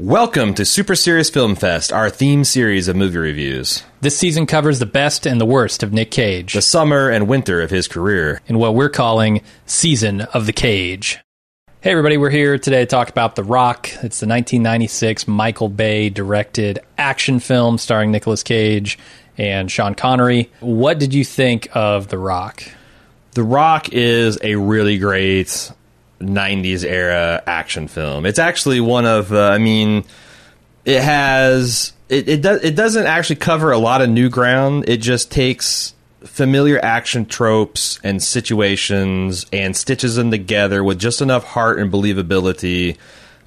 Welcome to Super Serious Film Fest, our theme series of movie reviews. This season covers the best and the worst of Nick Cage The summer and winter of his career. in what we're calling Season of the Cage. Hey, everybody, we're here today to talk about The Rock. It's the 1996 Michael Bay directed action film starring Nicolas Cage and Sean Connery. What did you think of The Rock? The Rock is a really great 90s era action film. It's actually one of, uh, I mean, it has, it, it, does, it doesn't actually cover a lot of new ground. It just takes familiar action tropes and situations and stitches them together with just enough heart and believability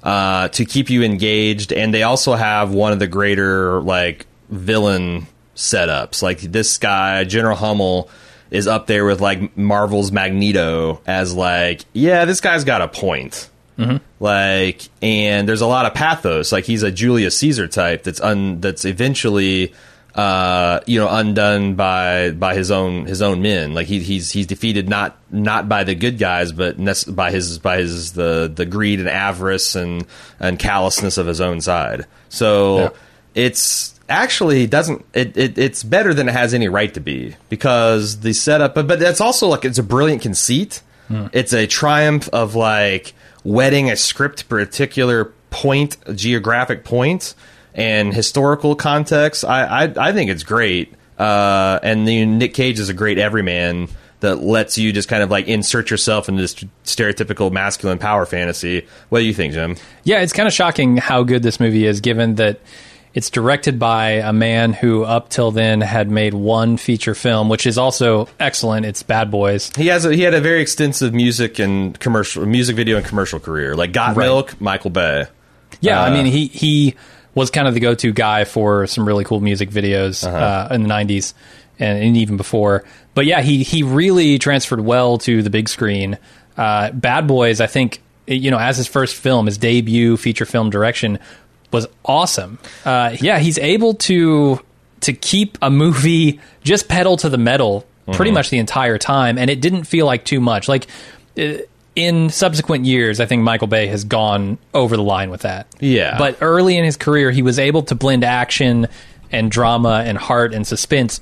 uh, to keep you engaged. And they also have one of the greater, like, villain setups. Like, this guy, General Hummel, is up there with like Marvel's Magneto as like, yeah, this guy's got a point. Like, and there's a lot of pathos. Like, he's a Julius Caesar type that's un that's eventually, uh, you know, undone by by his own his own men. Like he he's he's defeated not not by the good guys, but nec- by his by his the the greed and avarice and and callousness of his own side. So Yeah. it's actually doesn't it, it it's better than it has any right to be because the setup but but it's also like it's a brilliant conceit. It's a triumph of like wedding a script particular point geographic point and historical context. I i, I think it's great. Uh and the nick cage is a great everyman that lets you just kind of like insert yourself into this stereotypical masculine power fantasy. What do you think jim? Yeah, it's kind of shocking how good this movie is, given that it's directed by a man who, up till then, had made one feature film, which is also excellent. It's Bad Boys. He has a, he had a very extensive music and commercial music video and commercial career. Like Got Right. Milk, Michael Bay. Yeah, I Uh, mean, he he was kind of the go-to guy for some really cool music videos uh in the '90s and, and even before. But yeah, he he really transferred well to the big screen. Uh, Bad Boys, I think, you know, as his first film, his debut feature film direction was awesome. Uh, yeah, he's able to to keep a movie just pedal to the metal pretty much the entire time, and it didn't feel like too much. Like uh, in subsequent years, I think Michael Bay has gone over the line with that. Yeah. but early in his career, he was able to blend action and drama and heart and suspense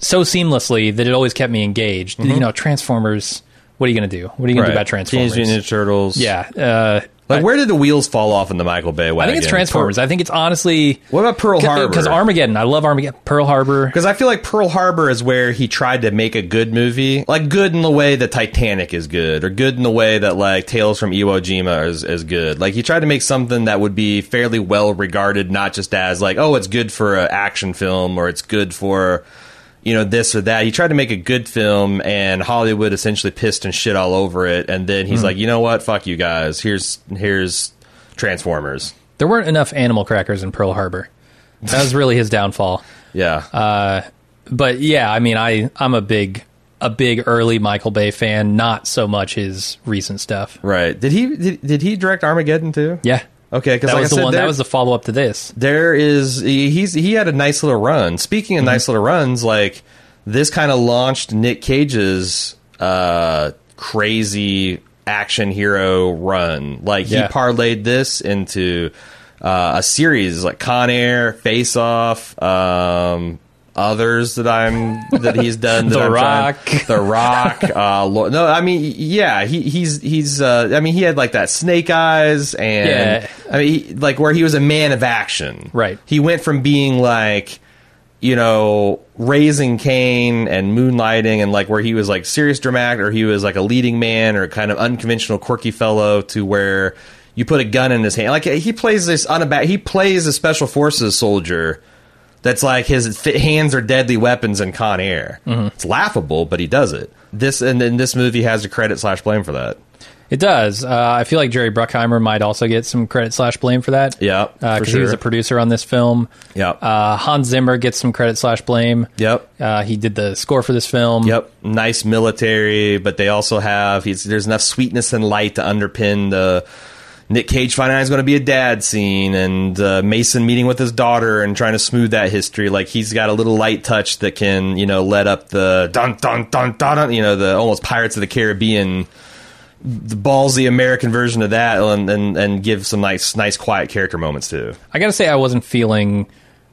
so seamlessly that it always kept me engaged. You know, Transformers. What are you going to do? What are you going to do about Transformers? Teenage Mutant Ninja Turtles. yeah. Uh, Like where did the wheels fall off in the Michael Bay I think it's Transformers. I think it's honestly. What about Pearl Harbor? Because Armageddon. I love Armageddon. Pearl Harbor. Because I feel like Pearl Harbor is where he tried to make a good movie, like good in the way that Titanic is good, or good in the way that like Tales from Iwo Jima is, is good. Like he tried to make something that would be fairly well regarded, not just as like, oh, it's good for an action film or it's good for you know this or that. He tried to make a good film, and Hollywood essentially pissed and shit all over it. And then he's like, you know what? Fuck you guys. Here's here's Transformers. There weren't enough animal crackers in Pearl Harbor. That was really his downfall. Yeah. Uh, but yeah, I mean, I I'm a big a big early Michael Bay fan. Not so much his recent stuff. right. Did he did, did he direct Armageddon too? Yeah, Okay, because that like was I the said, one. there, That was the follow up to this. there is he- he's he had a nice little run. Speaking Mm-hmm. of nice little runs, like this kind of launched Nick Cage's uh, crazy action hero run. Like Yeah. he parlayed this into uh, a series like Con Air, Face Off. Um, Others that I'm that he's done. That The I'm trying- Rock. the Rock. Uh, Lo- no, I mean, yeah, he, he's he's. Uh, I mean, he had like that Snake Eyes, and Yeah. I mean, he, like where he was a man of action. Right. He went from being like, you know, raising Cain and moonlighting, and like where he was like serious dramatic, or he was like a leading man, or kind of unconventional, quirky fellow, to where you put a gun in his hand. Like he plays this unabat. He plays a special forces soldier. That's like his hands are deadly weapons in Con Air. It's laughable, but he does it. This and then this movie has a credit slash blame for that. It does. Uh, I feel like Jerry Bruckheimer might also get some credit slash blame for that. Yeah, because for he was a producer on this film. Yeah. Uh, Hans Zimmer gets some credit slash blame. Yep. Uh, he did the score for this film. Yep, nice military, but they also have he's there's enough sweetness and light to underpin the Nick Cage finding out he's going to be a dad scene, and uh, Mason meeting with his daughter and trying to smooth that history. Like he's got a little light touch that can you know let up the dun dun dun dun, dun you know the almost Pirates of the Caribbean the ballsy American version of that, and, and and give some nice nice quiet character moments too. I gotta say, I wasn't feeling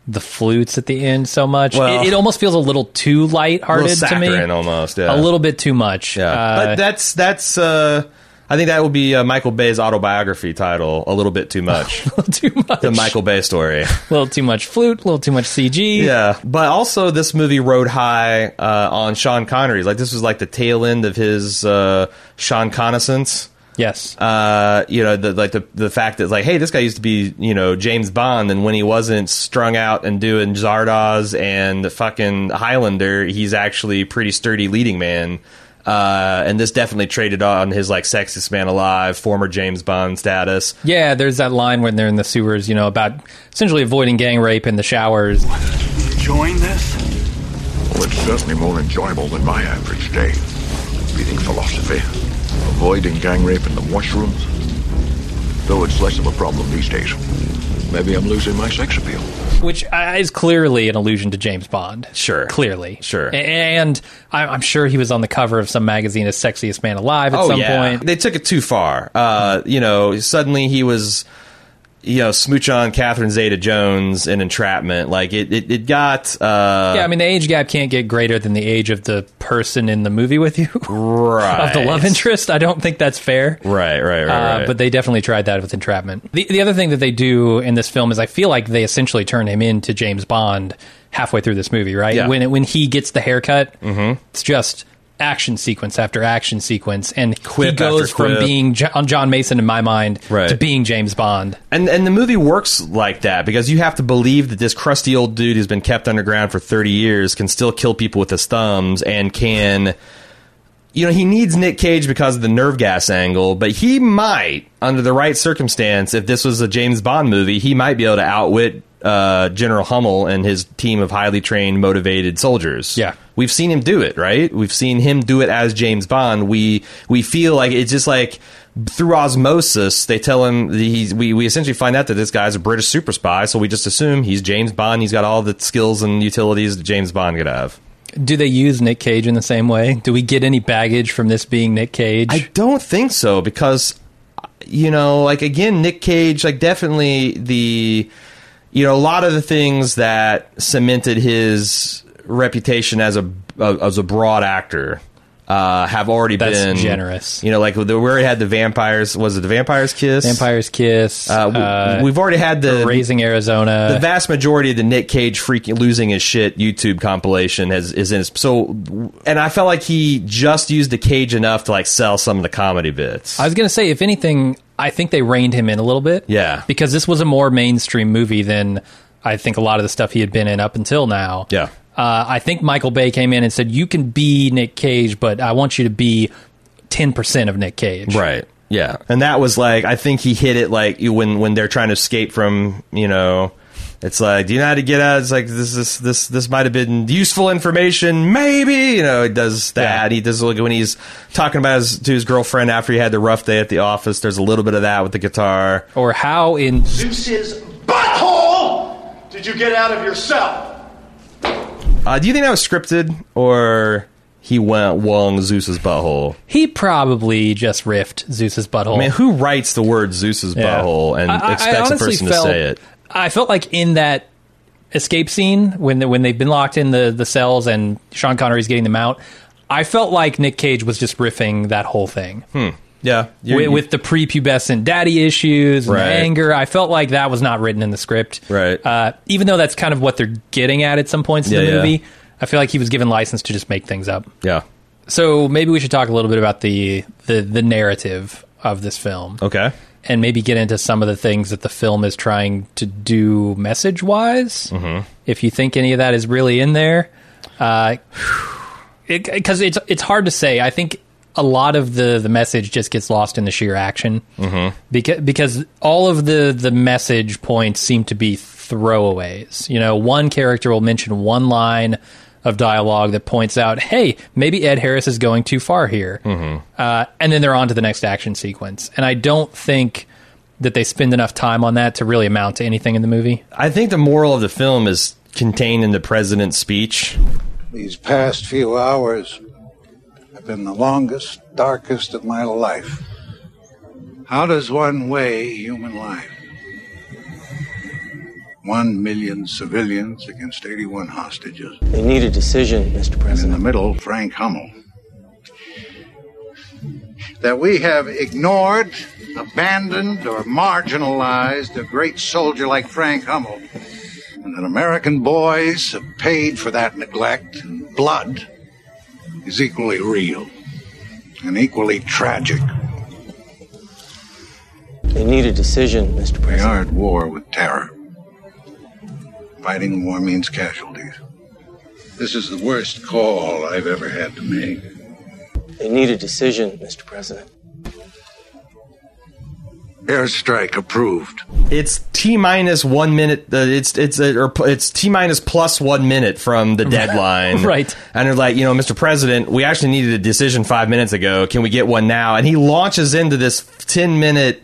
the flutes at the end so much. Well- it, it almost feels a little too little lighthearted to me. almost, yeah. A little bit too much. Yeah, Uh, but that's that's. Uh, I think that would be uh, Michael Bay's autobiography title. A little bit too much. a little too much. the Michael Bay story. A little too much flute. A little too much CG. yeah, but also this movie rode high uh, on Sean Connery. Like this was like the tail end of his uh, Sean Connaissance. Yes. Uh, you know, the, like the the fact that like, hey, this guy used to be you know James Bond, and when he wasn't strung out and doing Zardoz and the fucking Highlander, he's actually pretty sturdy leading man. Uh, and this definitely traded on his like sexiest man alive, former James Bond status. yeah, there's that line when they're in the sewers, you know, about essentially avoiding gang rape in the showers. Enjoying this? Well, it's certainly more enjoyable than my average day. Reading philosophy, avoiding gang rape in the washrooms. Though it's less of a problem these days. Maybe I'm losing my sex appeal. Which is clearly an allusion to James Bond. Sure. clearly, Sure. And I'm sure he was on the cover of some magazine as sexiest man alive at oh some yeah, point. they took it too far. Uh, you know, suddenly he was, you know, smooch on Catherine Zeta-Jones in Entrapment. Like it, it, it got. Uh, Yeah, I mean the age gap can't get greater than the age of the person in the movie with you right of the love interest. I don't think that's fair. Right, right, right, Uh, right. But they definitely tried that with entrapment. The, the other thing that they do in this film is I feel like they essentially turn him into James Bond halfway through this movie, right? Yeah. When it, when he gets the haircut, it's just action sequence after action sequence, and Quip he goes from being on John Mason in my mind Right. to being James Bond. And and the movie works like that because you have to believe that this crusty old dude who's been kept underground for 30 years can still kill people with his thumbs and can you know, he needs Nick Cage because of the nerve gas angle, but he might under the right circumstance if this was a James Bond movie, he might be able to outwit uh, General Hummel and his team of highly trained motivated soldiers. Yeah. We've seen him do it, right? We've seen him do it as James Bond. We we feel like it's just like through osmosis, they tell him he's. We, we essentially find out that this guy's a British super spy, so we just assume he's James Bond. He's got all the skills and utilities that James Bond could have. Do they use Nick Cage in the same way? Do we get any baggage from this being Nick Cage? I don't think so because you know, like again, Nick Cage, like definitely the you know a lot of the things that cemented his reputation as a as a broad actor. Uh, have already That's been generous. You know, like the, where it had the vampires. Was it the Vampire's Kiss? Vampire's Kiss. Uh, we, uh, we've already had the Raising Arizona. the vast majority of the Nick Cage freaking losing his shit YouTube compilation has is in his so and I felt like he just used the cage enough to like sell some of the comedy bits. I was going to say, if anything, I think they reined him in a little bit. Yeah. Because this was a more mainstream movie than I think a lot of the stuff he had been in up until now. Yeah. Uh, I think Michael Bay came in and said, you can be Nick Cage, but I want you to be 10% of Nick Cage. Right. Yeah. And that was like I think he hit it like you- when when they're trying to escape from, you know, it's like, do you know how to get out? It's like this this this this might have been useful information, maybe. You know, he does that. Yeah. He does like when he's talking about his to his girlfriend after he had the rough day at the office. There's a little bit of that with the guitar. Or how in. Zeus's butthole did you get out of yourself? Uh, do you think that was scripted or he went wong Zeus's butthole? He probably just riffed Zeus's butthole. I mean, who writes the word Zeus's Yeah. butthole and I- I- I expects a person felt- to say it? I felt like in that escape scene when the, when they've been locked in the, the cells and Sean Connery's getting them out, I felt like Nick Cage was just riffing that whole thing Yeah, You're- with, with the prepubescent daddy issues and Right. anger. I felt like that was not written in the script, Right. Uh, even though that's kind of what they're getting at at some points in Yeah, the yeah. movie. I feel like he was given license to just make things up. yeah. So maybe we should talk a little bit about the the, the narrative of this film Okay. And maybe get into some of the things that the film is trying to do message wise. Mm-hmm. If you think any of that is really in there, because it, it's it's hard to say. I think a lot of the the message just gets lost in the sheer action Mm-hmm. because because all of the the message points seem to be throwaways. You know, one character will mention one line of dialogue that points out, "Hey, maybe Ed Harris is going too far here," Mm-hmm. uh, and then they're on to the next action sequence. And I don't think that they spend enough time on that to really amount to anything in the movie. I think the moral of the film is contained in the president's speech. These past few hours have been the longest, darkest of my life. How does one weigh human life? One million civilians against 81 hostages. They need a decision, Mr. And in the middle, Frank Hummel. That we have ignored, abandoned, or marginalized a great soldier like Frank Hummel. And that American boys have paid for that neglect and blood is equally real and equally tragic. They need a decision, Mr. We President. are at war with terror. Fighting war means casualties. This is the worst call I've ever had to make. They need a decision, Mr. President. Airstrike approved. It's t minus one minute. Uh, it's it's uh, or it's t minus plus one minute from the deadline. Right. And they're like, you know, Mr. President, we actually needed a decision five minutes ago. Can we get one now? And he launches into this ten minute.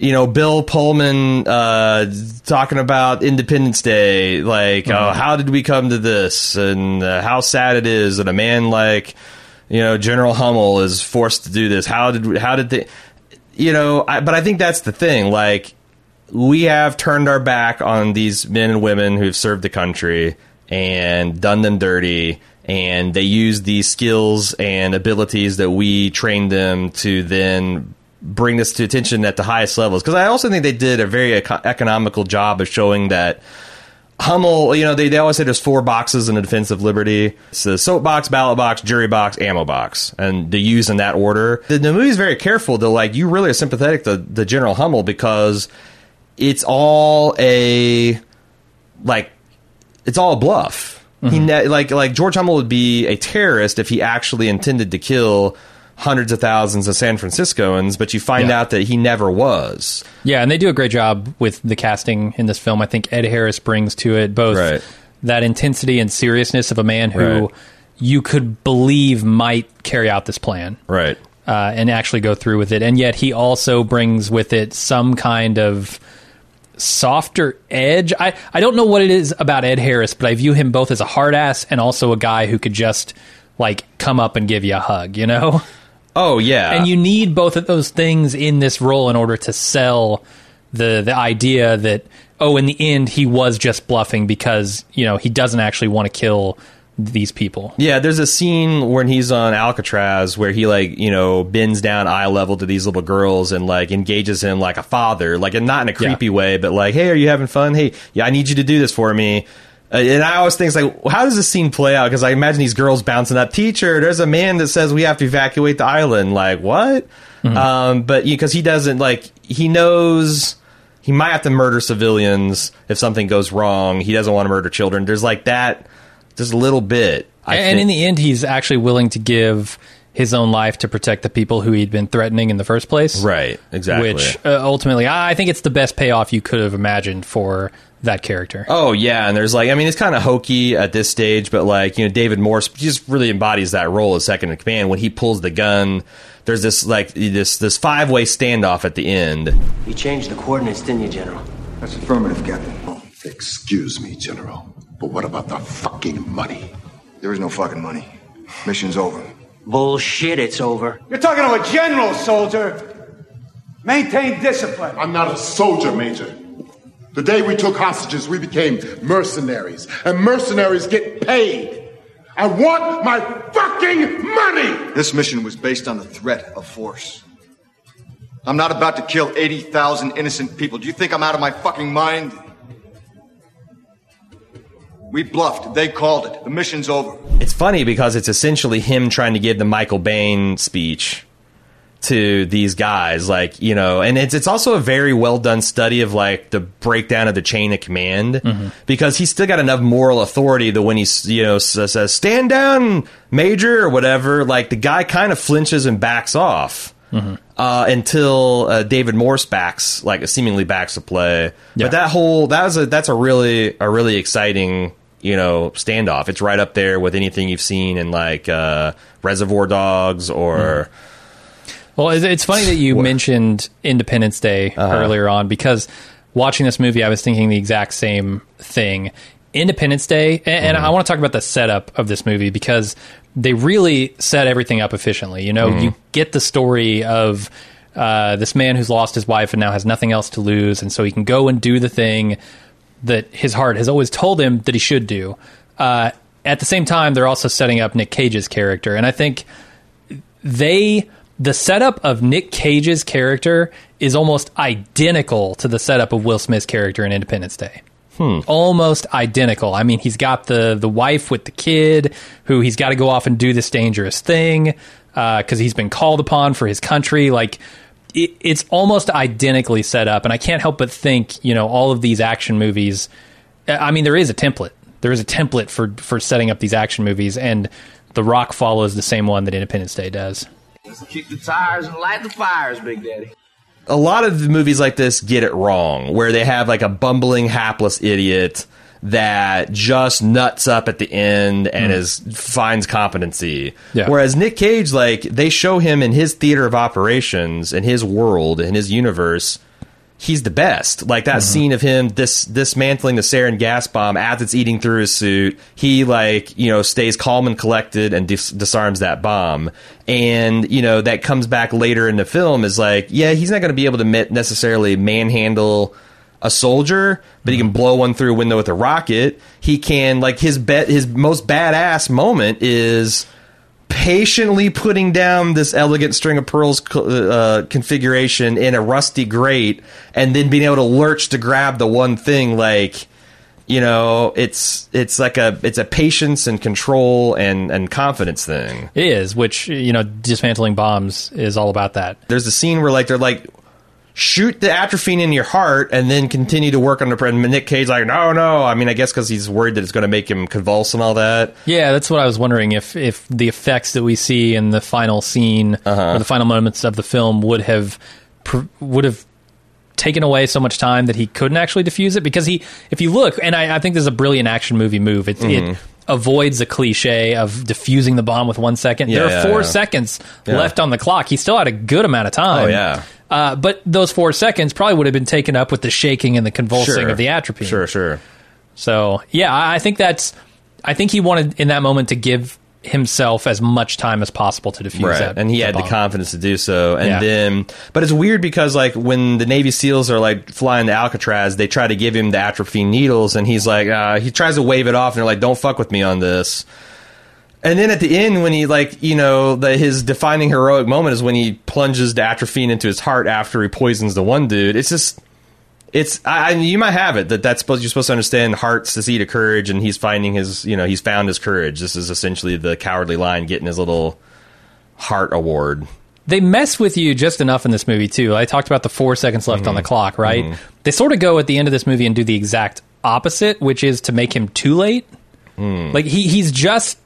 You know, Bill Pullman uh, talking about Independence Day, like, oh, how did we come to this, and uh, how sad it is that a man like, you know, General Hummel is forced to do this. How did how did they? you know, I, but I think that's the thing. Like, we have turned our back on these men and women who've served the country and done them dirty, and they use these skills and abilities that we trained them to then bring this to attention at the highest levels. Because I also think they did a very eco- economical job of showing that. Hummel, you know, they, they always say there's four boxes in the defense of liberty. It's the soapbox, ballot box, jury box, ammo box, and they use in that order. The, the movie's very careful to like you really are sympathetic to the General Hummel because it's all a like it's all a bluff. He mm-hmm. ne- like like George Hummel would be a terrorist if he actually intended to kill hundreds of thousands of San Franciscoans, but you find Yeah. out that he never was. Yeah, and they do a great job with the casting in this film. I think Ed Harris brings to it both Right. that intensity and seriousness of a man who Right. you could believe might carry out this plan. Right. uh, and actually go through with it. And yet he also brings with it some kind of softer edge. I, I don't know what it is about Ed Harris, but I view him both as a hard ass and also a guy who could just like come up and give you a hug, you know? Oh yeah. and you need both of those things in this role in order to sell the the idea that oh in the end he was just bluffing because, you know, he doesn't actually want to kill these people. Yeah, there's a scene when he's on Alcatraz where he like you know bends down eye level to these little girls and like engages him like a father, like and not in a creepy way, but like, hey, are you having fun? Hey, yeah, I need you to do this for me. Uh, and I always think like, how does this scene play out? Because I imagine these girls bouncing up. Teacher, there's a man that says we have to evacuate the island. Like what? Um, but because he doesn't like he knows he might have to murder civilians if something goes wrong. He doesn't want to murder children. There's like that, just a little bit. I and think- in the end, he's actually willing to give his own life to protect the people who he'd been threatening in the first place. Right, exactly. Which uh, ultimately, I think it's the best payoff you could have imagined for that character. Oh yeah, and there's like I mean it's kind of hokey at this stage, but like you know David Morse just really embodies that role as second in command when he pulls the gun. There's this like this this five way standoff at the end. You changed the coordinates, didn't you, General? That's affirmative, Captain. Oh, excuse me, General. But what about the fucking money? There is no fucking money. Mission's over. Bullshit, it's over. You're talking to a general, soldier. Maintain discipline. I'm not a soldier, Major. The day we took hostages, we became mercenaries. And mercenaries get paid. I want my fucking money! This mission was based on the threat of force. I'm not about to kill 80,000 innocent people. Do you think I'm out of my fucking mind? We bluffed. They called it. The mission's over. It's funny because it's essentially him trying to give the Michael Biehn speech to these guys like you know and it's it's also a very well done study of like the breakdown of the chain of command because he's still got enough moral authority that when he you know says stand down major or whatever like the guy kind of flinches and backs off uh, until uh, David Morse backs like seemingly backs the play. Yeah. but that whole that was a that's a really a really exciting you know standoff. It's right up there with anything you've seen in like uh, Reservoir Dogs or Well, it's- funny that you mentioned Independence Day Uh-huh. earlier on because watching this movie, I was thinking the exact same thing. Independence Day, and, and Mm-hmm. I want to talk about the setup of this movie because they really set everything up efficiently. You know, Mm-hmm. you get the story of uh, this man who's lost his wife and now has nothing else to lose, and so he can go and do the thing that his heart has always told him that he should do. Uh, at the same time, they're also setting up Nick Cage's character, and I think they the setup of Nick Cage's character is almost identical to the setup of Will Smith's character in Independence Day. Hmm. Almost identical. I mean, he's got the the wife with the kid who he's got to go off and do this dangerous thing uh, because he's been called upon for his country. Like it, it's almost identically set up, and I can't help but think, you know, all of these action movies. Uh, I mean, there is a template. There is a template for for setting up these action movies, and The Rock follows the same one that Independence Day does. Let's kick the tires and light the fires, Big Daddy. a lot of movies like this get it wrong, where they have like a bumbling, hapless idiot that just nuts up at the end and hmm. is finds competency. Yeah. Whereas Nick Cage, like they show him in his theater of operations, in his world, in his universe, he's the best. Like that mm-hmm. scene of him dis- dismantling the sarin gas bomb as it's eating through his suit. He like you know stays calm and collected and dis- disarms that bomb. And you know that comes back later in the film is like yeah he's not going to be able to necessarily manhandle a soldier, but he can mm-hmm. blow one through a window with a rocket. He can like his bet his most badass moment is patiently putting down this elegant string of pearls uh, configuration in a rusty grate and then being able to lurch to grab the one thing like you know it's it's like a it's a patience and control and and confidence thing It is, which you know, dismantling bombs is all about that. there's a scene where like they're like shoot the atropine in your heart and then continue to work on the and Nick Cage like no no. I mean I guess because he's worried that it's going to make him convulse and all that. Yeah, that's what I was wondering if if the effects that we see in the final scene uh-huh. or the final moments of the film would have pr- would have taken away so much time that he couldn't actually defuse it because he if you look and I, I think this is a brilliant action movie move. It, it avoids the cliche of diffusing the bomb with one second Yeah, there are yeah, four yeah. seconds left on the clock he still had a good amount of time Oh, yeah. uh, but those four seconds probably would have been taken up with the shaking and the convulsing Sure. of the atropine sure sure so yeah, I think that's. I think he wanted in that moment to give himself as much time as possible to defuse right. that, and he had the confidence to do so. And Yeah. then but it's weird because like when the navy seals are like flying to alcatraz they try to give him the atropine needles and he's like uh, he tries to wave it off and they're like don't fuck with me on this. And then at the end when he like you know the, his defining heroic moment is when he plunges the atropine into his heart after he poisons the one dude. It's just it's I, I you might have it that that's supposed you're supposed to understand heart's the seat of courage and he's finding his you know he's found his courage this is essentially the cowardly lion getting his little heart award They mess with you just enough in this movie too. I talked about the four seconds left Mm-hmm. on the clock, right? They sort of go at the end of this movie and do the exact opposite, which is to make him too late. Hmm. Like he he's just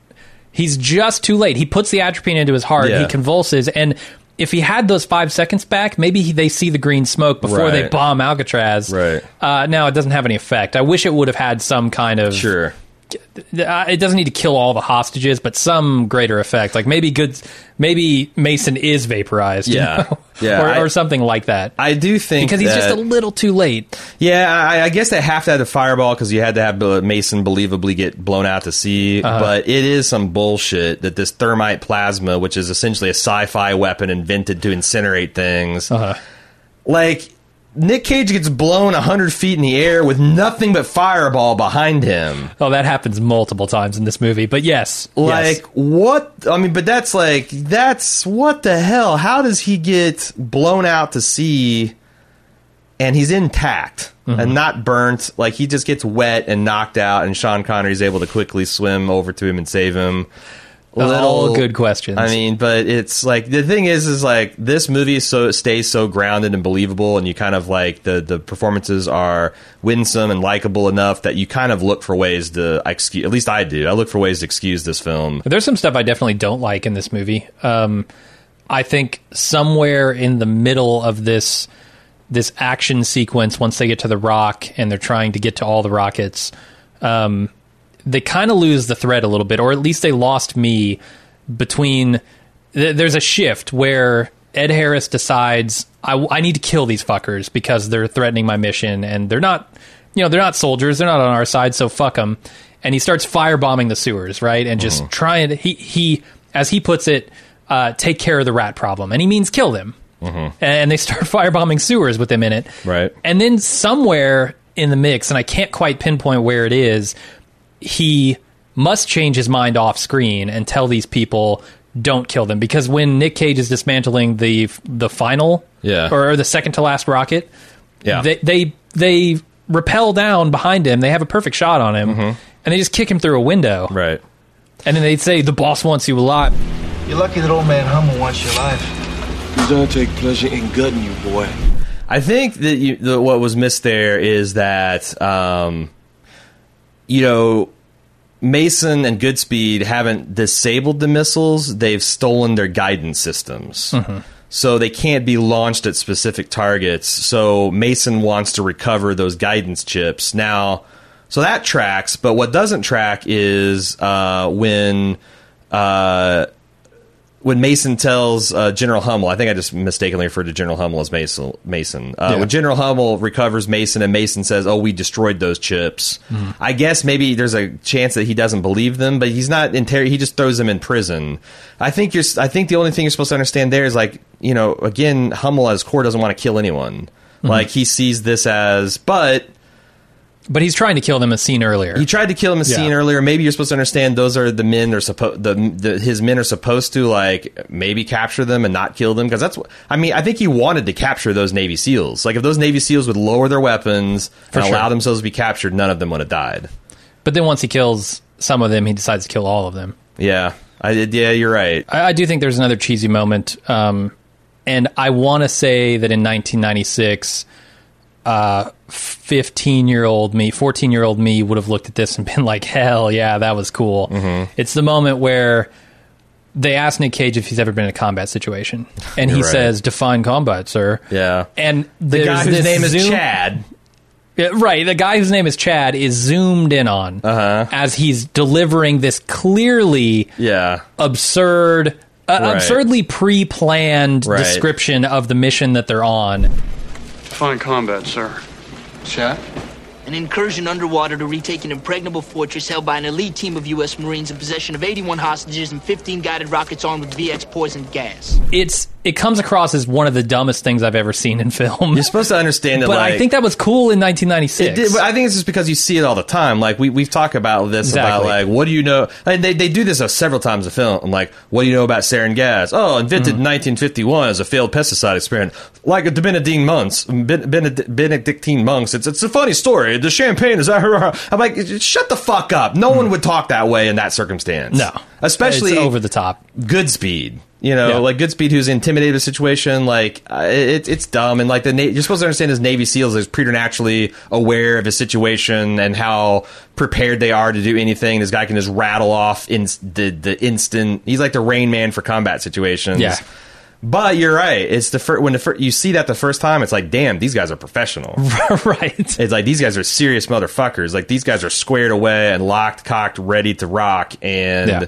he's just too late. He puts the atropine into his heart. Yeah. He convulses, and if he had those five seconds back, maybe he, they see the green smoke before they bomb Alcatraz. Right. Uh, now it doesn't have any effect. I wish it would have had some kind of sure uh, it doesn't need to kill all the hostages, but some greater effect. Like maybe good, maybe Mason is vaporized. you Yeah. know? Yeah, or, I- or something like that. I do think because he's just a little too late. Yeah, I, I guess they have to have the fireball because you had to have Mason believably get blown out to sea. Uh-huh. But it is some bullshit that this thermite plasma, which is essentially a sci-fi weapon invented to incinerate things, Uh-huh. like Nick Cage gets blown hundred feet in the air with nothing but fireball behind him. Oh, that happens multiple times in this movie. But yes, Like yes. what? I mean, but that's like that's what the hell? How does he get blown out to sea and he's intact Mm-hmm. and not burnt? Like he just gets wet and knocked out, and Sean Connery's able to quickly swim over to him and save him. all good questions. I mean, but it's like the thing is, is like this movie so stays so grounded and believable, and you kind of like the the performances are winsome and likable enough that you kind of look for ways to excuse. At least I do. I look for ways to excuse this film. There's some stuff I definitely don't like in this movie. Um, I think somewhere in the middle of this this action sequence, once they get to the rock and they're trying to get to all the rockets, um, they kind of lose the thread a little bit, or at least they lost me between. Th- there's a shift where Ed Harris decides I, I need to kill these fuckers because they're threatening my mission, and they're not, you know, they're not soldiers, they're not on our side, so fuck them. and he starts firebombing the sewers, right, and just trying to he he as he puts it, uh, take care of the rat problem, and he means kill them. Mm-hmm. And they start firebombing sewers with them in it, Right. And then somewhere in the mix, and I can't quite pinpoint where it is, he must change his mind off screen and tell these people don't kill them. Because when Nick Cage is dismantling the the final Yeah. or the second to last rocket Yeah. they they they rappel down behind him. They have a perfect shot on him. Mm-hmm. And they just kick him through a window. Right. And then they'd say the boss wants you alive. You're lucky that old man Hummel wants your life. He's gonna take pleasure in gutting you, boy. I think that you, the, what was missed there is that, um, you know, Mason and Goodspeed haven't disabled the missiles; they've stolen their guidance systems. So they can't be launched at specific targets. So Mason wants to recover those guidance chips now. So that tracks, but what doesn't track is uh, when uh, when Mason tells uh, General Hummel, I think I just mistakenly referred to General Hummel as Mason. Mason. Uh, Yeah. When General Hummel recovers Mason, and Mason says, "Oh, we destroyed those chips." Mm-hmm. I guess maybe there's a chance that he doesn't believe them, but he's not inter- He just throws them in prison. I think you're. I think the only thing you're supposed to understand there is like you know, again, Hummel as core doesn't want to kill anyone. Mm-hmm. Like he sees this as, but but he's trying to kill them a scene earlier he tried to kill him a scene Yeah. earlier. Maybe you're supposed to understand those are the men are supposed the, the his men are supposed to like maybe capture them and not kill them because that's what I mean. I think he wanted to capture those Navy SEAls. Like if those Navy SEAls would lower their weapons For and sure. allow themselves to be captured, none of them would have died. but then once he kills some of them he decides to kill all of them Yeah, I did. Yeah, you're right. I, I do think there's another cheesy moment, um, and I want to say that in 1996, uh, 15 year old me, 14 year old me would have looked at this and been like, "Hell yeah, that was cool." Mm-hmm. It's the moment where they ask Nick Cage if he's ever been in a combat situation, and he right. says, "Define combat, sir." Yeah, And the guy whose name is zoom- Chad. Yeah, right. The guy whose name is Chad is zoomed in on Uh-huh. as he's delivering this clearly Yeah, absurd, uh, Right. absurdly pre-planned Right. description of the mission that they're on. Fine combat, sir. Chat? An incursion underwater to retake an impregnable fortress held by an elite team of U.S. Marines in possession of 81 hostages and 15 guided rockets armed with VX poisoned gas. It's it comes across as one of the dumbest things I've ever seen in film. you're supposed to understand it. but like, I think that was cool in 1996. It did, but I think it's just because you see it all the time. Like we we've talked about this about like what do you know? And they they do this uh, several times in film. I'm like, what do you know about sarin gas? Oh, invented Mm-hmm. in 1951 as a failed pesticide experiment. Like the Benedictine monks, Ben, Benedictine monks. It's it's a funny story. The champagne is. I'm like, shut the fuck up. No one would talk that way in that circumstance. no, especially it's over the top. Goodspeed. You know, Yeah. like Goodspeed, who's intimidated the situation. Like uh, it, it's dumb, and like the Na- you're supposed to understand as Navy SEALs is preternaturally aware of his situation and how prepared they are to do anything. This guy can just rattle off in the the instant. He's like the Rain Man for combat situations. Yeah. But you're right. It's the first when the fir- you see that the first time, it's like, damn, these guys are professional. right. It's like these guys are serious motherfuckers. Like these guys are squared away and locked, cocked, ready to rock. And Yeah.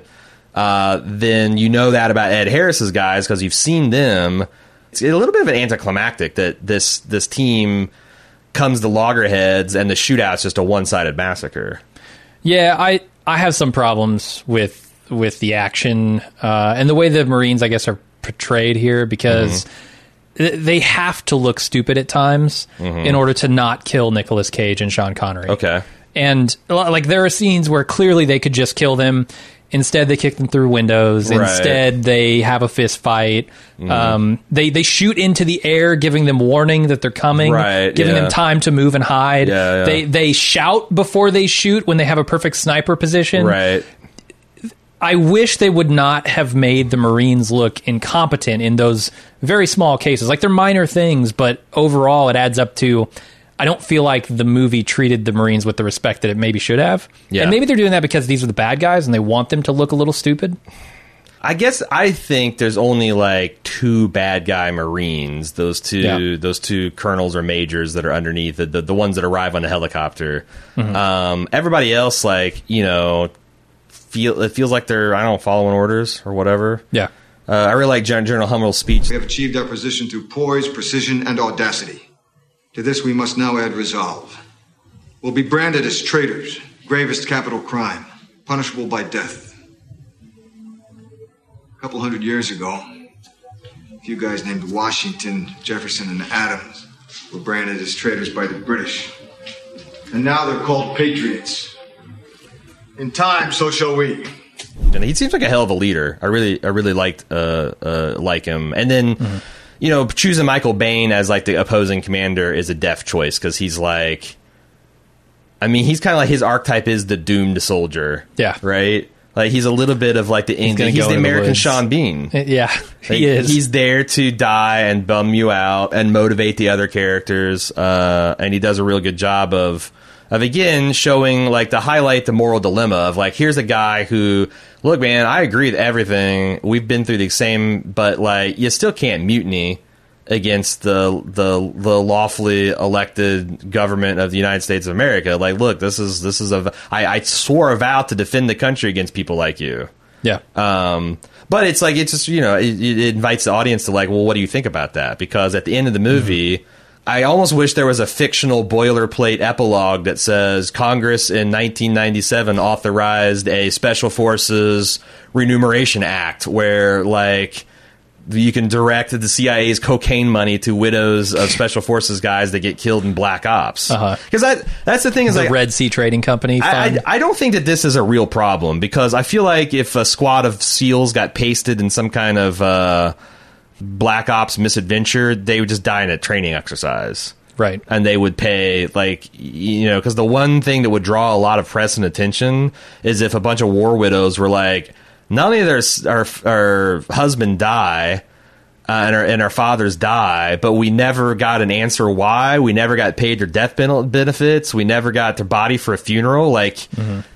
uh, then you know that about Ed Harris's guys because you've seen them. It's a little bit of an anticlimactic that this this team comes to loggerheads and the shootout's just a one sided massacre. Yeah, I I have some problems with with the action uh, and the way the Marines, I guess, are portrayed here because th- they have to look stupid at times in order to not kill Nicolas Cage and Sean Connery. Okay. And like there are scenes where clearly they could just kill them. Instead, they kick them through windows. Right. Instead, they have a fist fight. Mhm. Um, they they shoot into the air, giving them warning that they're coming, Right, giving yeah. them time to move and hide. Yeah, yeah. They they shout before they shoot when they have a perfect sniper position. Right. I wish they would not have made the Marines look incompetent in those very small cases. Like they're minor things, but overall it adds up to I don't feel like the movie treated the Marines with the respect that it maybe should have. Yeah. And maybe they're doing that because these are the bad guys and they want them to look a little stupid. I guess I think there's only like two bad guy Marines. Those two, Yeah. those two colonels or majors that are underneath the the, the ones that arrive on the helicopter. Mhm. Um, everybody else, like you know, feel it feels like they're I don't know following orders or whatever. Yeah. Uh, I really like Gen- General Hummel's speech. We have achieved our position through poise, precision, and audacity. To this, we must now add resolve. We'll be branded as traitors, Gravest capital crime, punishable by death. A couple hundred years ago, a few guys named Washington, Jefferson, and Adams were branded as traitors by the British. And now they're called patriots. In time, so shall we. And he seems like a hell of a leader. I really, I really liked, uh, uh, like him. And then, Mm-hmm. you know, choosing Michael Biehn as like the opposing commander is a deft choice because he's like, I mean, he's kind of like his archetype is the doomed soldier. Yeah. Right. Like he's a little bit of like the Indian. gonna He's, the into the American. Sean Bean. Yeah, Like, he is. He's there to die and bum you out and motivate the other characters. Uh, and he does a real good job of of again showing like the highlight the moral dilemma of like here's a guy who look man I agree with everything we've been through the same but like you still can't mutiny against the the the lawfully elected government of the United States of America like look this is this is a I, I swore a vow to defend the country against people like you yeah. um, but it's like it's just you know it, it invites the audience to like, well, what do you think about that? Because at the end of the movie, I almost wish there was a fictional boilerplate epilogue that says Congress in 1997 authorized a Special Forces Remuneration Act where like you can direct the CIA's cocaine money to widows of special forces guys that get killed in black ops. Uh-huh. Because that that's the thing is the like Red Sea Trading Company. I, I, I don't think that this is a real problem because I feel like if a squad of SEALs got pasted in some kind of uh, Black Ops misadventure, they would just die in a training exercise. Right. And they would pay, like, you know, because the one thing that would draw a lot of press and attention is if a bunch of war widows were like, not only did our, our, our husband die, uh, and our and our fathers die, but we never got an answer why. We never got paid their death ben- benefits. We never got their body for a funeral. Like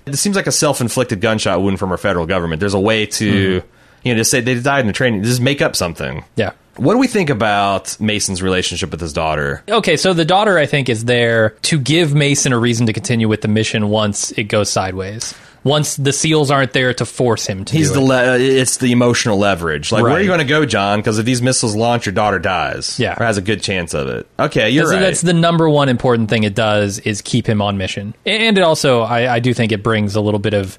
it seems like a self inflicted gunshot wound from our federal government. There's a way to you know just say they died in the training. Just make up something. Yeah. What do we think about Mason's relationship with his daughter? Okay, so the daughter, I think, is there to give Mason a reason to continue with the mission once it goes sideways. Once the SEALs aren't there to force him to. He's do the it. le- it's the emotional leverage. Like where are you going to go, John? Because if these missiles launch, your daughter dies. Yeah. or has a good chance of it. Okay, you're right. that's the number one important thing it does is keep him on mission, and it also I, I do think it brings a little bit of,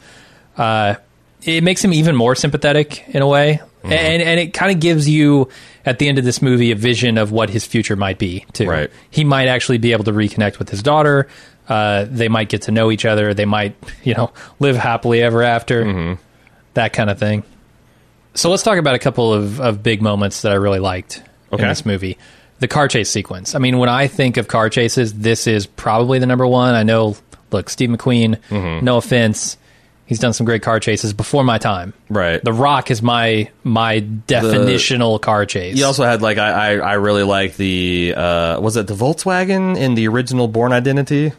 uh, it makes him even more sympathetic in a way, Mm-hmm. and and it kind of gives you at the end of this movie a vision of what his future might be too. Right. He might actually be able to reconnect with his daughter. Uh, they might get to know each other. They might you know live happily ever after. Mm-hmm. That kind of thing. So let's talk about a couple of, of big moments that I really liked Okay. in this movie. The car chase sequence. I mean, when I think of car chases, this is probably the number one. I know, look, Steve McQueen, Mm-hmm. no offense, he's done some great car chases before my time. right. The Rock is my my definitional car chase. You also had like I I, I really like the uh, was it the Volkswagen in the original Bourne Identity.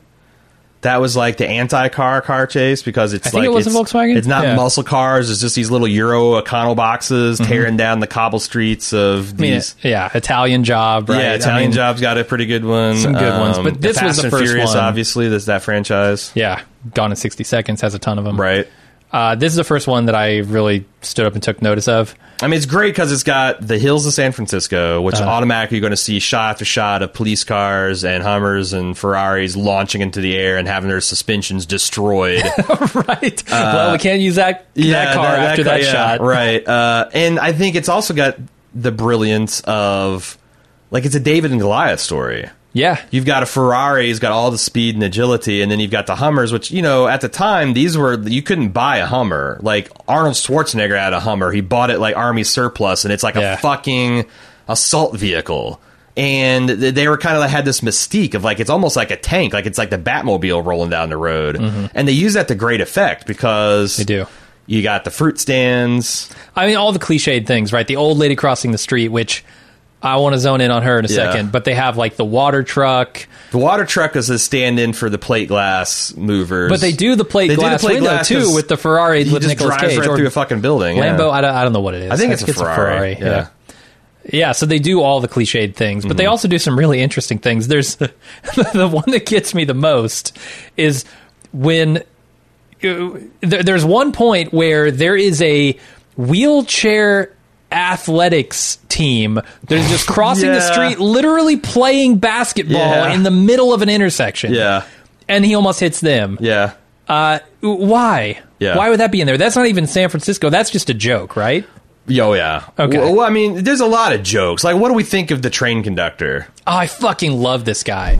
That was like the anti-car car chase because it's I think like it was a it's, Volkswagen? It's not Yeah. muscle cars. It's just these little Euro Econo boxes mm-hmm. tearing down the cobble streets of I mean, these. yeah, Italian job, right? Yeah, I Italian mean, Job's got a pretty good one. Some good ones, but um, this Fast was the first Furious, one. obviously. That's that franchise, Yeah, Gone in 60 Seconds has a ton of them. right? Uh, this is the first one that I really stood up and took notice of. I mean, it's great because it's got the hills of San Francisco, which Uh-huh. automatically you're going to see shot after shot of police cars and Hummers and Ferraris launching into the air and having their suspensions destroyed. right. well, we can't use that, that Yeah, car after car- that, yeah, shot. right? Uh, and I think it's also got the brilliance of like it's a David and Goliath story. Yeah. You've got a Ferrari, it's got all the speed and agility, and then you've got the Hummers, which you know at the time these were you couldn't buy a Hummer. Like Arnold Schwarzenegger had a Hummer, he bought it like Army surplus, and it's like Yeah. a fucking assault vehicle. And they were kind of like, had this mystique of like it's almost like a tank, like it's like the Batmobile rolling down the road, and they use that to great effect because Mm-hmm. They do. You got the fruit stands. I mean, all the cliched things, right? The old lady crossing the street, which I want to zone in on her in a Yeah. second, but they have like the water truck. The water truck is a stand-in for the plate glass movers. But they do the plate They do the glass plate window glass too with the Ferrari with just Nicolas drives Cage right or through a fucking building. yeah. Lambo. I don't, I don't know what it is. I think it's a Ferrari, yeah. yeah. yeah. so they do all the cliched things, but they Mm-hmm. also do some really interesting things. There's the one that gets me the most is when uh, there, there's one point where there is a wheelchair athletics team that is just crossing the street, literally playing basketball Yeah. in the middle of an intersection. Yeah. And he almost hits them. Yeah. Uh, why? Yeah. Why would that be in there? That's not even San Francisco. That's just a joke, right? Yo, yeah. Okay. Well, I mean, there's a lot of jokes. Like, what do we think of the train conductor? Oh, I fucking love this guy.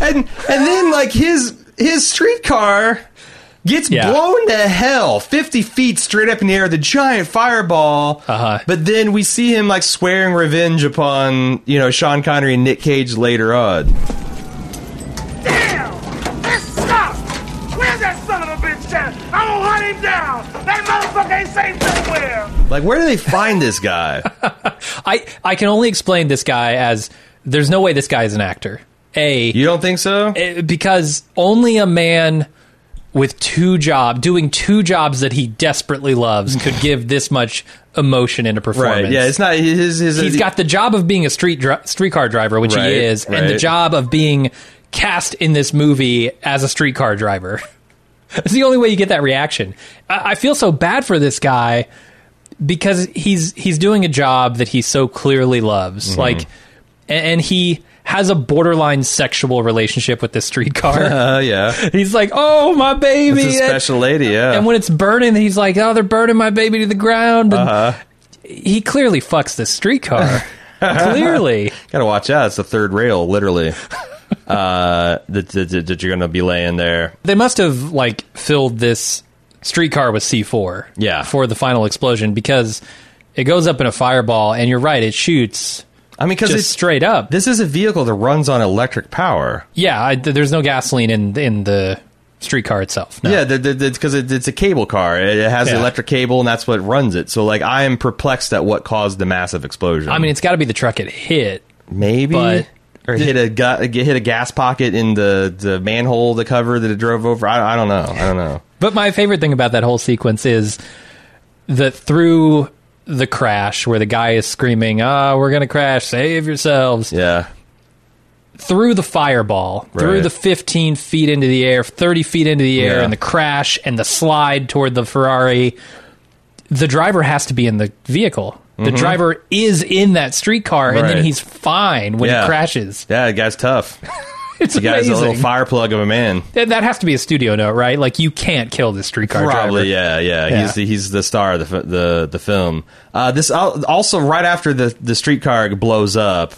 And and then like his his streetcar gets Yeah. blown to hell, fifty feet straight up in the air, the giant fireball. Uh-huh. But then we see him like swearing revenge upon you know Sean Connery and Nick Cage later on. Damn! Let's stop! Where's that son of a bitch at? I'm gonna hunt him down! That motherfucker ain't safe nowhere! Like, where do they find this guy? I I can only explain this guy as there's no way this guy is an actor. A you don't think so? Eh, because only a man with two job doing two jobs that he desperately loves could give this much emotion in a performance. Right? Yeah, it's not his. his He's got the job of being a street dri- streetcar driver, which Right, he is, and the job of being cast in this movie as a streetcar driver. it's the only way you get that reaction. I, I feel so bad for this guy because he's he's doing a job that he so clearly loves, Mhm. like, and, and he has a borderline sexual relationship with this streetcar. Uh, yeah. He's like, "Oh, my baby!" It's a special lady. Yeah. And when it's burning, he's like, "Oh, they're burning my baby to the ground." And uh-huh. He clearly fucks this streetcar. clearly, Gotta watch out. It's the third rail, literally. uh, that, that, that- you're gonna be laying there. they must have like filled this streetcar with C4. Yeah. for the final explosion because it goes up in a fireball, and you're right, it shoots. I mean, because it's straight up. This is a vehicle that runs on electric power. Yeah, I, there's no gasoline in in the streetcar itself. No. Yeah, because it, it's a cable car. It it has Yeah. electric cable, and that's what runs it. So, like, I am perplexed at what caused the massive explosion. I mean, it's got to be the truck it hit. maybe, or hit a gu- hit a gas pocket in the the manhole, the cover that it drove over. I, I don't know. I don't know. But my favorite thing about that whole sequence is that through the crash where the guy is screaming, "Ah, we're going to crash, save yourselves." Yeah. Through the fireball, through the 15 feet into the air, 30 feet into the air, Yeah. and the crash and the slide toward the Ferrari, the driver has to be in the vehicle. The Mhm. driver is in that streetcar, and then he's fine when Yeah. it crashes. Yeah, the guy's tough. It's the guy's a little fire plug of a man. That that has to be a studio note, right? Like you can't kill this streetcar Probably, driver. yeah, yeah, Yeah. He's the, he's the star of the the the film. Uh, this also right after the the streetcar blows up.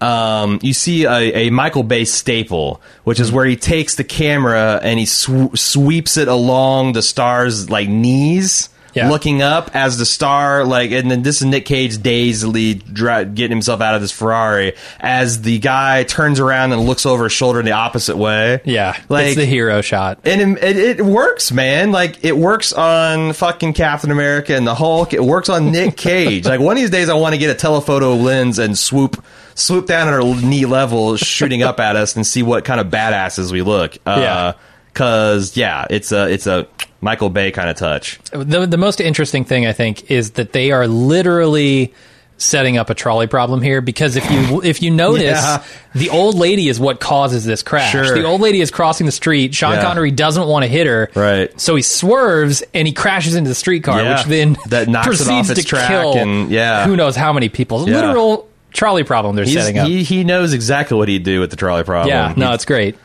Um, you see a, a Michael Bay staple, which is where he takes the camera and he sw- sweeps it along the star's like knees, Yeah. looking up as the star like. And then this is Nick Cage dazedly dri- getting himself out of this Ferrari as the guy turns around and looks over his shoulder in the opposite way. Yeah, Like- it's the hero shot. and it, it, it works, man. Like it works on fucking Captain America and the Hulk. It works on Nick Cage. like one of these days, I want to get a telephoto lens and swoop swoop down at our knee level, shooting up at us, and see what kind of badasses we look. Uh, Yeah. Cause yeah, it's a it's a Michael Bay kind of touch. The the most interesting thing I think is that they are literally setting up a trolley problem here because if you if you notice Yeah. the old lady is what causes this crash. Sure. The old lady is crossing the street. Sean Yeah. Connery doesn't want to hit her. Right. So he swerves and he crashes into the streetcar, Yeah. which then That knocks it proceeds off its to track kill and- yeah. who knows how many people. Literal trolley problem they're He's- setting up. He he knows exactly what he'd do with the trolley problem. yeah, no, it's great.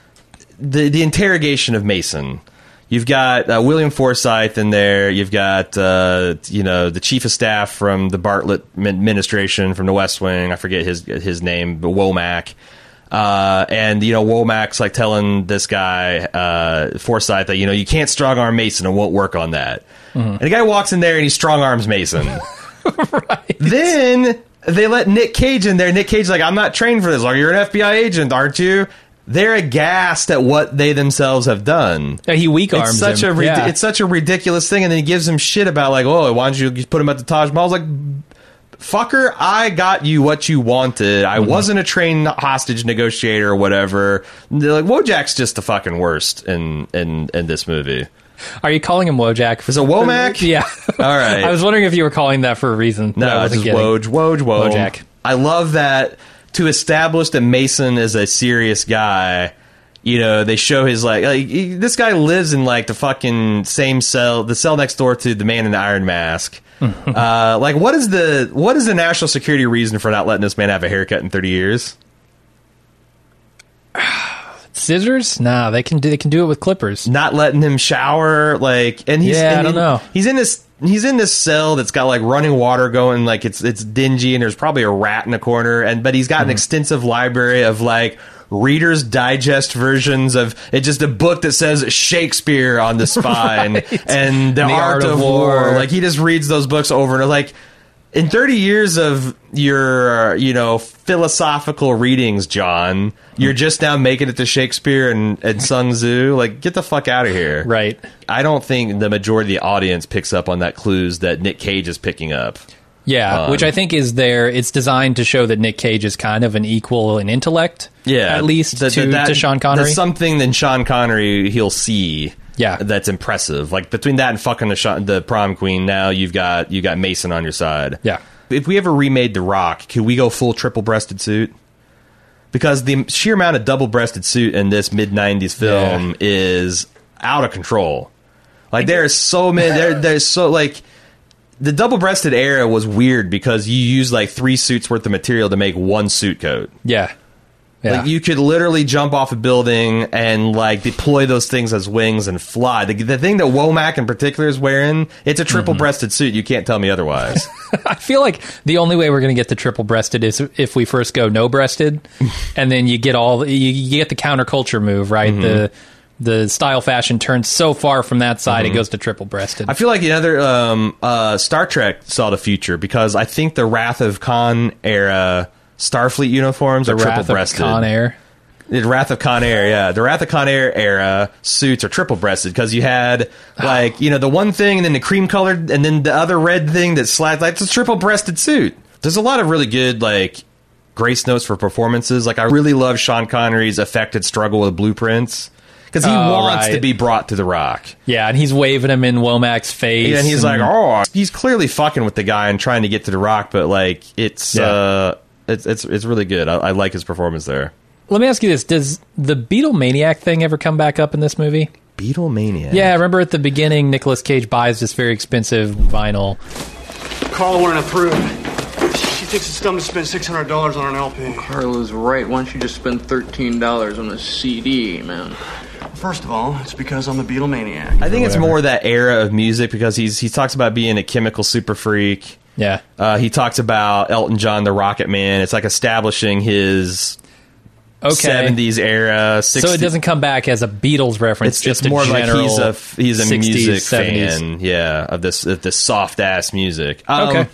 The the interrogation of Mason. You've got uh, William Forsythe in there. You've got uh, you know the chief of staff from the Bartlett administration from the West Wing. I forget his his name, but Womack. Uh, and you know Womack's like telling this guy uh, Forsythe that you know you can't strong arm Mason. and won't work on that. And the guy walks in there and he strong arms Mason. Then they let Nick Cage in there. Nick Cage's like, I'm not trained for this. Like, you're an FBI agent, aren't you? They're aghast at what they themselves have done. Yeah, he weak arms It's such him. a Yeah. it's such a ridiculous thing, and then he gives him shit about like, oh, why don't you put him at the Taj Mahal? I was like, fucker, I got you what you wanted. I Mm-hmm. wasn't a trained hostage negotiator or whatever. They're like, Wojak's just the fucking worst in in in this movie. Are you calling him Wojak? Is it Womack? Yeah. All right. I was wondering if you were calling that for a reason. No, it's wasn't just getting. Woj, Woj, Woj. Wojak. I love that to establish that Mason is a serious guy. You know, they show his like, like he- this guy lives in like the fucking same cell, the cell next door to the man in the iron mask. uh, like, what is the what is the national security reason for not letting this man have a haircut in thirty years? scissors? Nah, they can do they can do it with clippers. not letting him shower like and he's Yeah, I don't he- know. he's in this he's in this cell that's got like running water going like it's it's dingy and there's probably a rat in the corner and but he's got Mm-hmm. an extensive library of like reader's digest versions of it's just a book that says shakespeare on the spine Right. and the, art, of, war. like he just reads those books over and like in 30 years of your you know philosophical readings john you're just now making it to shakespeare and, and sun tzu like get the fuck out of here Right. i don't think the majority of the audience picks up on that clues that nick cage is picking up Yeah, Um, which I think is there. It's designed to show that Nick Cage is kind of an equal in intellect. yeah at least that- to, that- to Sean Connery. something that sean connery he'll see Yeah. that's impressive like between that and fucking the, the prom queen now you've got you got mason on your side yeah. If we ever remade The Rock, could we go full triple breasted suit? Because the sheer amount of double breasted suit in this mid '90s film is out of control. Like there's so many. There, there's so like the double breasted era was weird because you use like three suits worth of material to make one suit coat. Yeah. Yeah. Like you could literally jump off a building and like deploy those things as wings and fly. The, the thing that Womack in particular is wearing, it's a triple breasted suit. You can't tell me otherwise. I feel like the only way we're going to get the triple breasted is if we first go no breasted, and then you get all you, you get the counterculture move right. Mm-hmm. The the style fashion turns so far from that side, it goes to triple breasted. I feel like another um, uh, Star Trek saw the future because I think the Wrath of Khan era Starfleet uniforms the are triple breasted. Con Air. The Wrath of Con Air, yeah, the Wrath of Con Air era suits are triple breasted because you had like you know the one thing and then the cream colored and then the other red thing that slides like it's a triple breasted suit. There's a lot of really good like grace notes for performances. Like I really love Sean Connery's affected struggle with blueprints because he Oh, wants right. to be brought to the Rock. Yeah, and he's waving him in Womack's face, And he's like, oh, he's clearly fucking with the guy and trying to get to the rock, but like it's Yeah. uh, it's it's it's really good. I, I like his performance there. Let me ask you this: Does the Beatlemaniac thing ever come back up in this movie? Beatlemania. Yeah, I remember at the beginning, Nicolas Cage buys this very expensive vinyl. Carla wouldn't approve. She thinks it's dumb to spend $600 on an LP. Carla's right. Why don't you just spend thirteen dollars on a CD, man? First of all, it's because I'm a Beatlemaniac. I think it's more that era of music because he's he talks about being a chemical super freak. Yeah, Uh, he talks about Elton John, the Rocket Man. It's like establishing his Okay. 70s era. 60s. so it doesn't come back as a Beatles reference. It's just just more a like he's a he's a 60s, music 70s. fan, yeah, of this of this soft ass music. Um, Okay.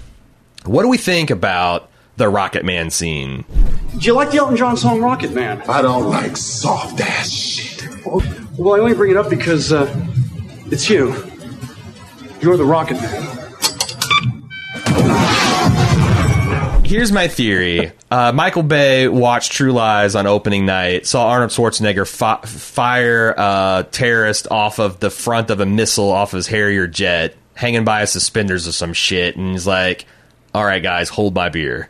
what do we think about the Rocket Man scene? Do you like the Elton John song Rocket Man? I don't like soft ass shit. Well, I only bring it up because uh, it's you. You're the Rocket Man. Here's my theory. Uh, Michael Bay watched True Lies on opening night, saw Arnold Schwarzenegger fi- fire a terrorist off of the front of a missile off his Harrier jet, hanging by his suspenders or some shit, and he's like, all right, guys, hold my beer.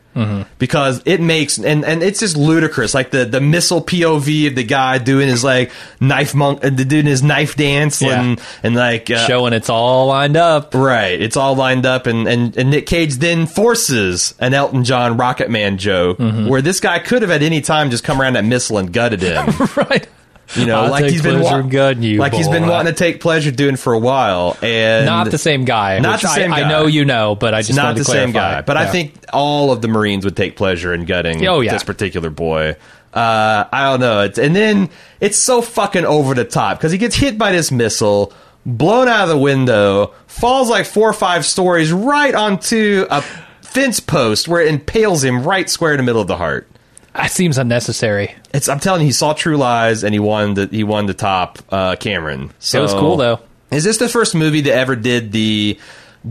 Because it makes, and, and it's just ludicrous. Like the, the missile POV of the guy doing his like knife monk, uh, doing his knife dance Yeah. and, and like, uh, showing it's all lined up. Right. It's all lined up, and, and, and Nick Cage then forces an Elton John Rocket Man joke Mm-hmm. where this guy could have at any time just come around that missile and gutted him. right. You know, I'll like he's been pleasure wa- gutting you, like he's been wanting to take pleasure doing for a while, and Not the same guy. Not the same I, guy. I know you know, but I just not the to same guy. But I think all of the Marines would take pleasure in gutting Oh, yeah. this particular boy. Uh, I don't know. It's, and then it's so fucking over the top because he gets hit by this missile, blown out of the window, falls like four or five stories right onto a fence post where it impales him right square in the middle of the heart. That seems unnecessary. It's. I'm telling you, he saw True Lies and he won the he won the top uh, Cameron. So it was cool though. is this the first movie that ever did the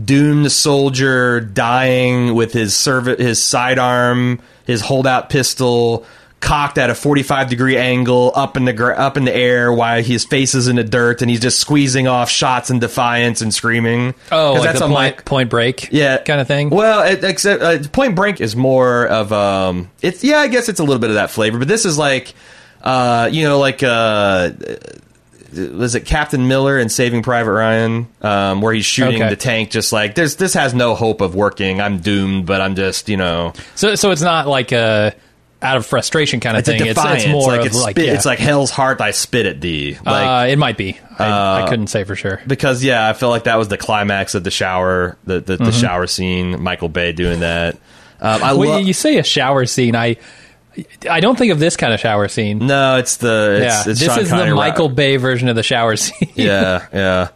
doomed soldier dying with his serv- his sidearm, his holdout pistol cocked at a 45 degree angle up in the gr- up in the air while his face is in the dirt and he's just squeezing off shots in defiance and screaming? Oh, like the a point, mi- point break, yeah, kind of thing. Well, it, except uh, Point Break is more of um, it's yeah, I guess it's a little bit of that flavor, but this is like, uh, you know, like uh, was it Captain Miller in Saving Private Ryan, um, where he's shooting Okay. the tank, just like there's this has no hope of working. I'm doomed, but I'm just you know, So, so it's not like a out of frustration kind of It's thing. It's, it's more like of it's, like spit, yeah. it's like hell's heart. I spit at thee. Like uh, it might be. I, I uh, couldn't say for sure. because yeah, I feel like that was the climax of the shower, the the, the Mhm. shower scene. Michael Bay doing that. Um, I Well, love. you say a shower scene. I I don't think of this kind of shower scene. No, it's the it's, yeah, it's this Sean is Connery the Michael Bay version of the shower scene. yeah, yeah.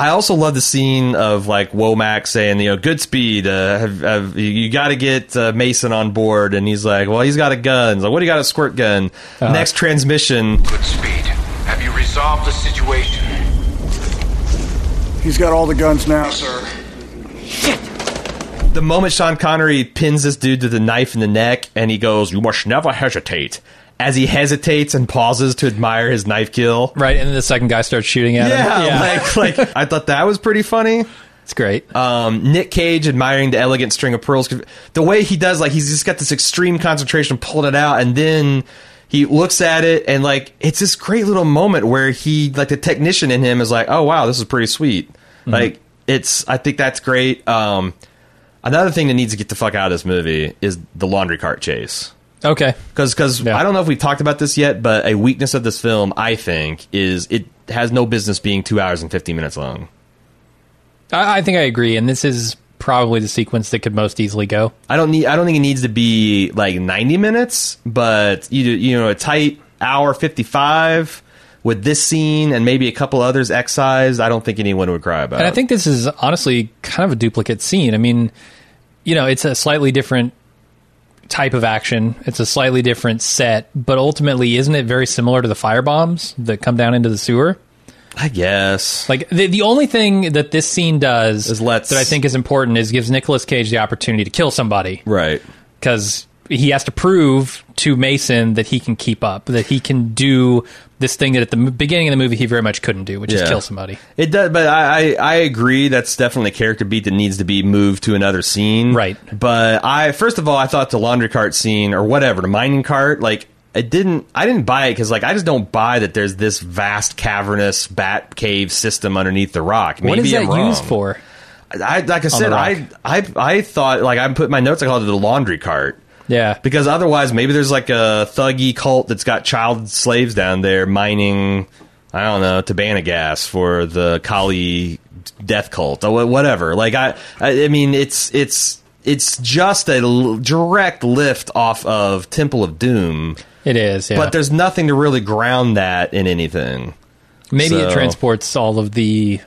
I also love the scene of like Womack saying, you know, good speed. Uh, have, have, you got to get uh, Mason on board, and he's like, well, he's got a gun. He's like, what do you got? A squirt gun. Uh-huh. Next transmission. Good speed. Have you resolved the situation? He's got all the guns now, sir. The moment Sean Connery pins this dude to the knife in the neck, and he goes, "You must never hesitate." As he hesitates and pauses to admire his knife kill, right, and then the second guy starts shooting at yeah, him. like like I thought that was pretty funny. It's great. Um, Nick Cage admiring the elegant string of pearls. The way he does, like he's just got this extreme concentration, pulling it out, and then he looks at it, and like it's this great little moment where he, like the technician in him, is like, "Oh wow, this is pretty sweet." Mm-hmm. Like it's, I think that's great. Um, another thing that needs to get the fuck out of this movie is the laundry cart chase. Okay. Because because I don't know if we've talked about this yet, but a weakness of this film, I think, is it has no business being two hours and fifty minutes long. I, I think I agree, and this is probably the sequence that could most easily go. I don't need. I don't think it needs to be like ninety minutes, but you you know a tight hour fifty five with this scene and maybe a couple others excised. I don't think anyone would cry about. It. And I think this is honestly kind of a duplicate scene. I mean, you know, it's a slightly different type of action. It's a slightly different set, but ultimately, isn't it very similar to the fire bombs that come down into the sewer? I guess. Like the the only thing that this scene does that I think is important is gives Nicolas Cage the opportunity to kill somebody. Right. Because he has to prove to Mason that he can keep up, that he can do this thing that at the beginning of the movie he very much couldn't do, which is kill somebody. It does, but I, I I agree. That's definitely a character beat that needs to be moved to another scene. Right. But I first of all, I thought the laundry cart scene or whatever, the mining cart, like it didn't. I didn't buy it because like I just don't buy that there's this vast cavernous bat cave system underneath the rock. Maybe what is that I'm used for? I like I said, I. I I thought like I put my notes. I called it the laundry cart. Yeah. Because otherwise, maybe there's like a thuggy cult that's got child slaves down there mining, I don't know, Tabana gas for the Kali death cult or whatever. Like I, I, mean, it's it's it's just a l- direct lift off of Temple of Doom. It is, yeah. But there's nothing to really ground that in anything. Maybe it transports all of the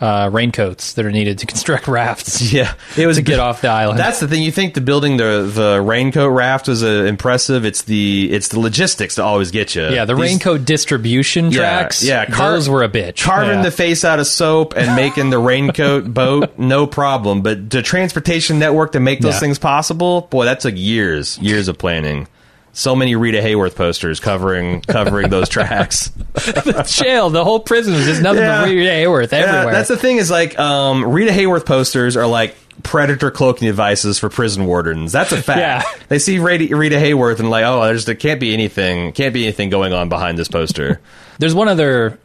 uh, raincoats that are needed to construct rafts. Yeah, it was to get off the island. That's the thing. You think the building the the raincoat raft was uh, impressive? It's the it's the logistics to always get you. yeah, the These- raincoat distribution Yeah, tracks. yeah, car- those were a bitch. carving Yeah. the face out of soap and making the raincoat boat, no problem. But the transportation network to make those Yeah. things possible, boy, that took years, years of planning. So many Rita Hayworth posters covering covering those tracks. the jail, the whole prison was just nothing Yeah. but Rita Hayworth Yeah, everywhere. that's the thing is like um, Rita Hayworth posters are like predator cloaking devices for prison wardens. That's a fact. Yeah. They see Rita, Rita Hayworth and like, oh, there's there can't be anything, can't be anything going on behind this poster. There's one other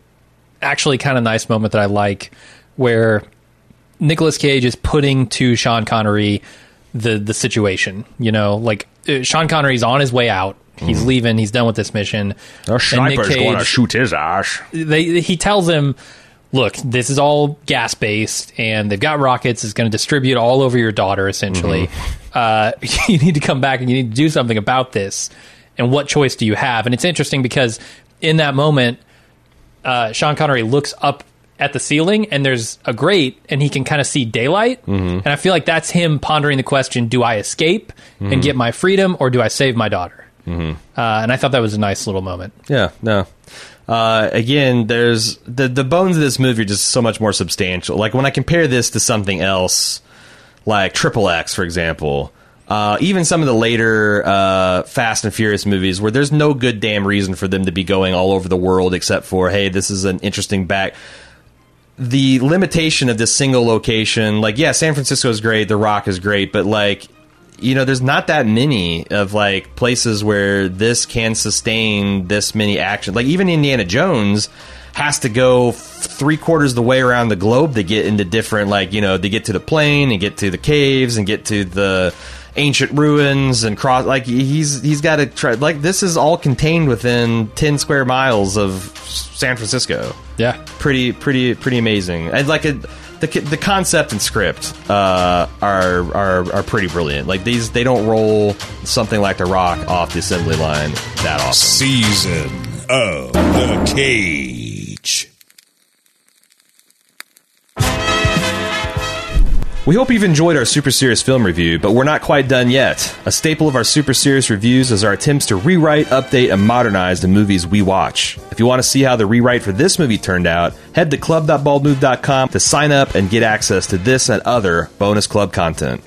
actually kind of nice moment that I like where Nicolas Cage is putting to Sean Connery the the situation. You know, like uh, Sean Connery's on his way out. He's leaving. He's done with this mission. Nick sniper's going to shoot his ass. they he tells him look this is all gas based and they've got rockets it's going to distribute all over your daughter essentially uh, you need to come back and you need to do something about this and what choice do you have and it's interesting because in that moment uh, sean connery looks up at the ceiling and there's a grate and he can kind of see daylight and i feel like that's him pondering the question do i escape Mhm. and get my freedom or do i save my daughter Mm-hmm. uh, and i thought that was a nice little moment Yeah, no. Uh, again, there's the the bones of this movie are just so much more substantial. Like when I compare this to something else, like Triple X, for example, uh, even some of the later uh, Fast and Furious movies, where there's no good damn reason for them to be going all over the world except for hey, this is an interesting back. The limitation of this single location, like yeah, San Francisco is great, The Rock is great, but like you know, there's not that many of like places where this can sustain this many action. Like even Indiana Jones has to go three quarters of the way around the globe to get into different, like you know, to get to the plane and get to the caves and get to the ancient ruins and cross. Like he's he's got to try. Like this is all contained within ten square miles of San Francisco. Yeah, pretty pretty pretty amazing. And like a, the the concept and script uh, are are are pretty brilliant. Like these, they don't roll something like The Rock off the assembly line that often. Season of the Cage. We hope you've enjoyed our Super Serious film review, but we're not quite done yet. A staple of our Super Serious reviews is our attempts to rewrite, update, and modernize the movies we watch. If you want to see how the rewrite for this movie turned out, head to club.baldmove.com to sign up and get access to this and other bonus club content.